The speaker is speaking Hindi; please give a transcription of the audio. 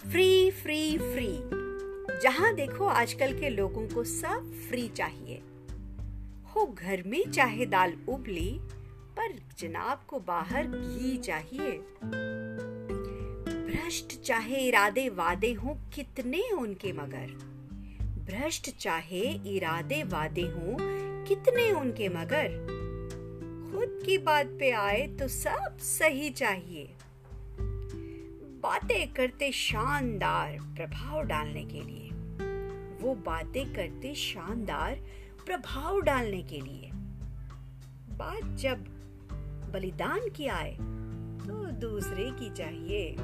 फ्री फ्री फ्री जहाँ देखो आजकल के लोगों को सब फ्री चाहिए। हो घर में चाहे दाल उबली, पर जनाब को बाहर घी चाहिए। भ्रष्ट चाहे इरादे वादे हों कितने उनके मगर। भ्रष्ट चाहे इरादे वादे हों कितने उनके मगर। खुद की बात पे आए तो सब सही चाहिए। बातें करते शानदार प्रभाव डालने के लिए। वो बातें करते शानदार प्रभाव डालने के लिए। बात जब बलिदान की आए तो दूसरे की चाहिए।